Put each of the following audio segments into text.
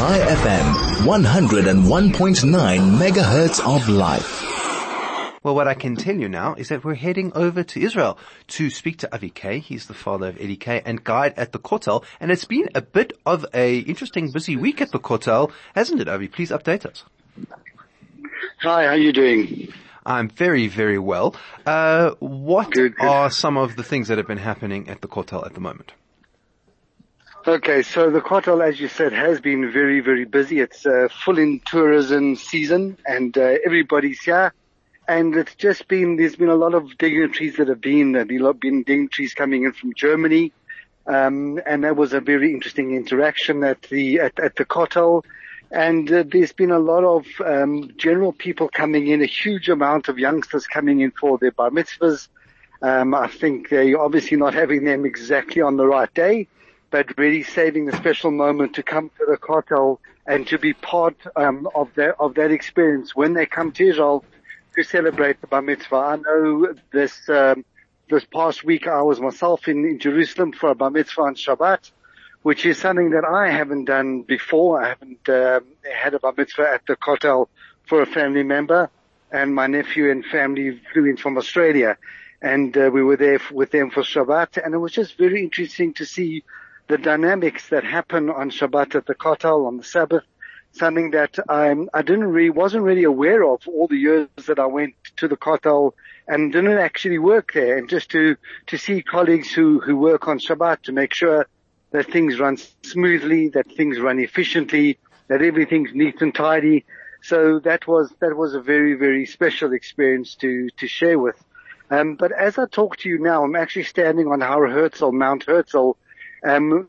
Chai FM, 101.9 megahertz of life. Well, what I can tell you now is that we're heading over to Israel to speak to Avi Kay. He's the father of Ellie Kay. and guide at the Kotel. And it's been a bit of a interesting, busy week at the Kotel, hasn't it, Avi? Please update us. Hi, how are you doing? I'm very, very well. Uh, what Good, good. are some of the things that have been happening at the Kotel at the moment? Okay, so the Kotel, as you said, has been very, very busy. It's uh, full in tourism season and uh, everybody's here. And it's just been, there's been a lot of dignitaries that have been, there have been dignitaries coming in from Germany. Um, and that was a very interesting interaction at the, at, at the Kotel. And uh, there's been a lot of um, general people coming in, a huge amount of youngsters coming in for their bar mitzvahs. Um, I think they're obviously not having them exactly on the right day, but really saving the special moment to come to the Kotel and to be part um, of that of that experience when they come to Israel to celebrate the bar mitzvah. I know this um, this past week I was myself in, in Jerusalem for a bar mitzvah on Shabbat, which is something that I haven't done before. I haven't um, had a bar mitzvah at the Kotel for a family member, and my nephew and family flew in from Australia, and uh, we were there f- with them for Shabbat, and it was just very interesting to see the dynamics that happen on Shabbat at the Kotel on the Sabbath. Something that I didn't really wasn't really aware of all the years that I went to the Kotel and didn't actually work there, and just to to see colleagues who who work on Shabbat to make sure that things run smoothly, that things run efficiently, that everything's neat and tidy. So that was that was a very very special experience to to share with. Um, but as I talk to you now, I'm actually standing on Har Herzl, Mount Herzl, um,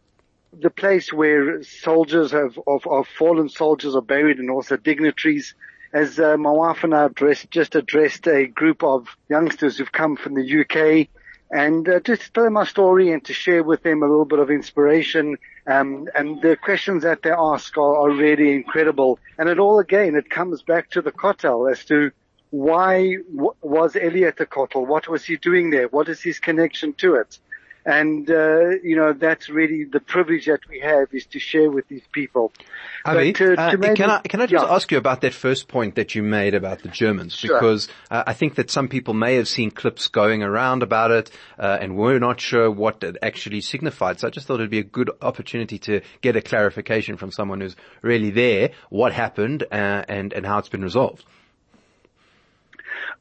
the place where soldiers have of, of fallen soldiers are buried and also dignitaries. As uh, my wife and I addressed, just addressed a group of youngsters who've come from the UK and uh, just to tell them my story and to share with them a little bit of inspiration. Um, and the questions that they ask are, are really incredible. And it all again, it comes back to the Kotel as to why w- was Eli at the Kotel? What was he doing there? What is his connection to it? And, uh, you know, that's really the privilege that we have is to share with these people. Avi, But, uh, uh, maybe- can I can I just Yeah. ask you about that first point that you made about the Germans? Sure. Because uh, I think that some people may have seen clips going around about it uh, and were not sure what it actually signified. So I just thought it'd be a good opportunity to get a clarification from someone who's really there, what happened uh, and and how it's been resolved.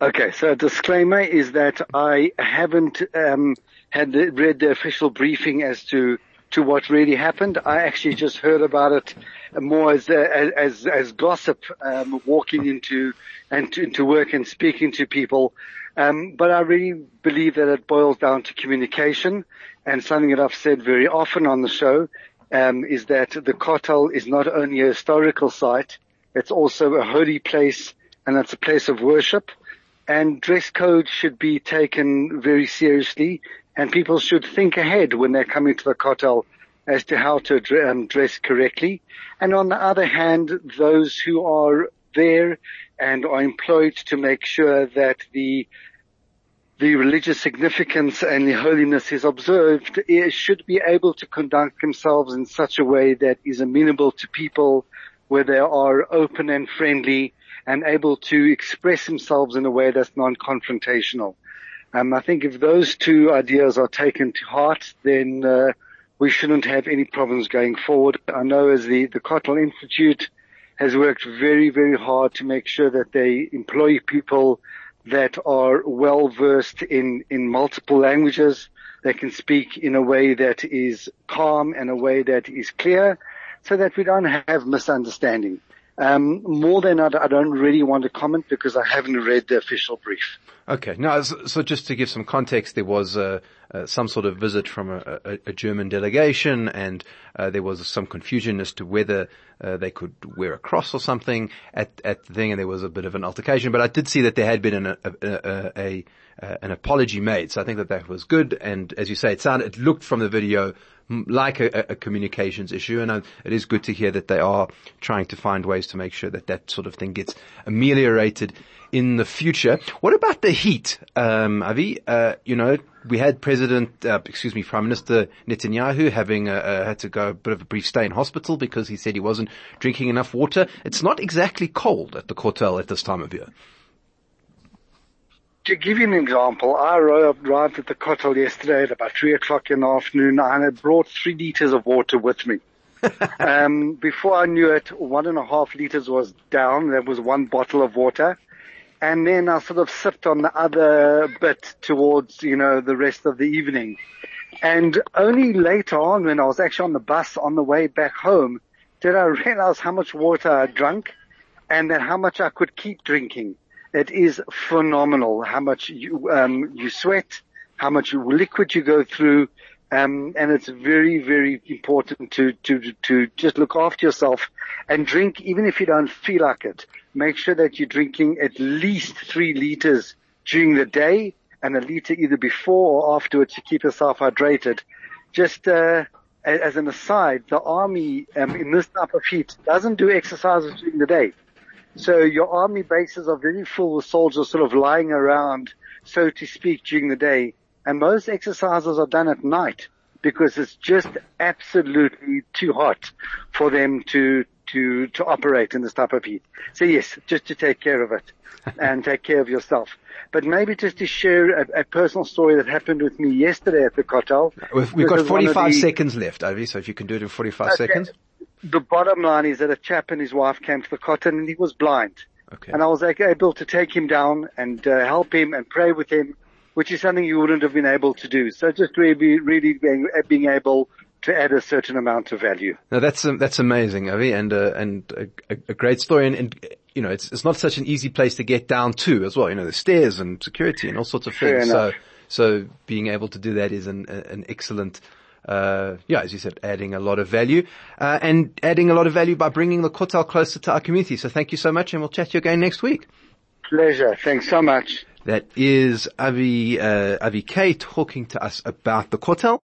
Okay, so a disclaimer is that I haven't um, had read the official briefing as to to what really happened. I actually just heard about it more as uh, as as gossip, um, walking into and to, into work and speaking to people. Um, but I really believe that it boils down to communication, and something that I've said very often on the show um, is that the Kotel is not only a historical site, it's also a holy place, and it's a place of worship and dress code should be taken very seriously and people should think ahead when they're coming to the Kotel as to how to um, dress correctly. And on the other hand, those who are there and are employed to make sure that the the religious significance and the holiness is observed eh, should be able to conduct themselves in such a way that is amenable to people where they are open and friendly and able to express themselves in a way that's non-confrontational. Um, I think if those two ideas are taken to heart, then uh, we shouldn't have any problems going forward. I know as the, the Kotel Institute has worked very, very hard to make sure that they employ people that are well versed in, in multiple languages. They can speak in a way that is calm and a way that is clear so that we don't have misunderstanding. Um, more than that, I don't really want to comment because I haven't read the official brief. Okay. Now, so, just to give some context, there was uh, uh, some sort of visit from a, a, a German delegation, and uh, there was some confusion as to whether uh, they could wear a cross or something at at the thing, and there was a bit of an altercation. But I did see that there had been an, a, a, a, a an apology made, so I think that that was good. And as you say, it sounded, it looked from the video like a, a communications issue. And uh, it is good to hear that they are trying to find ways to make sure that that sort of thing gets ameliorated in the future. What about the heat, um, Avi? Uh, you know, we had President, uh, excuse me, Prime Minister Netanyahu having uh, uh, had to go a bit of a brief stay in hospital because he said he wasn't drinking enough water. It's not exactly cold at the Kotel at this time of year. To give you an example, I arrived at the Kotel yesterday at about three o'clock in the afternoon. And I had brought three liters of water with me. um, before I knew it, one and a half liters was down. There was one bottle of water and then I sort of sipped on the other bit towards, you know, the rest of the evening. And only later on when I was actually on the bus on the way back home did I realize how much water I drank and then how much I could keep drinking. It is phenomenal how much you, um, you sweat, how much liquid you go through. Um, and it's very, very important to, to, to just look after yourself and drink even if you don't feel like it make sure that you're drinking at least three liters during the day and a liter either before or afterwards to keep yourself hydrated. Just uh, as an aside, the army um, in this type of heat doesn't do exercises during the day. So your army bases are very full with soldiers sort of lying around, so to speak, during the day. And most exercises are done at night because it's just absolutely too hot for them to, to, to operate in this type of heat. So yes, just to take care of it and take care of yourself. But maybe just to share a, a, personal story that happened with me yesterday at the Kotel. We've, we've got 45 the, seconds left, Avi, so if you can do it in 45 okay. seconds. The bottom line is that a chap and his wife came to the Kotel and he was blind. Okay. And I was able to take him down and uh, help him and pray with him, which is something you wouldn't have been able to do. So just really, really being, being able to add a certain amount of value. Now that's um, that's amazing, Avi, and uh, and a, a, great story. And, and, you know, it's it's not such an easy place to get down to as well. You know, the stairs and security and all sorts of things. So so being able to do that is an an excellent. Uh, yeah, as you said, adding a lot of value, uh, and adding a lot of value by bringing the Kotel closer to our community. So thank you so much and we'll chat to you again next week. Pleasure. Thanks so much. That is Avi, uh, Avi Kay talking to us about the Kotel.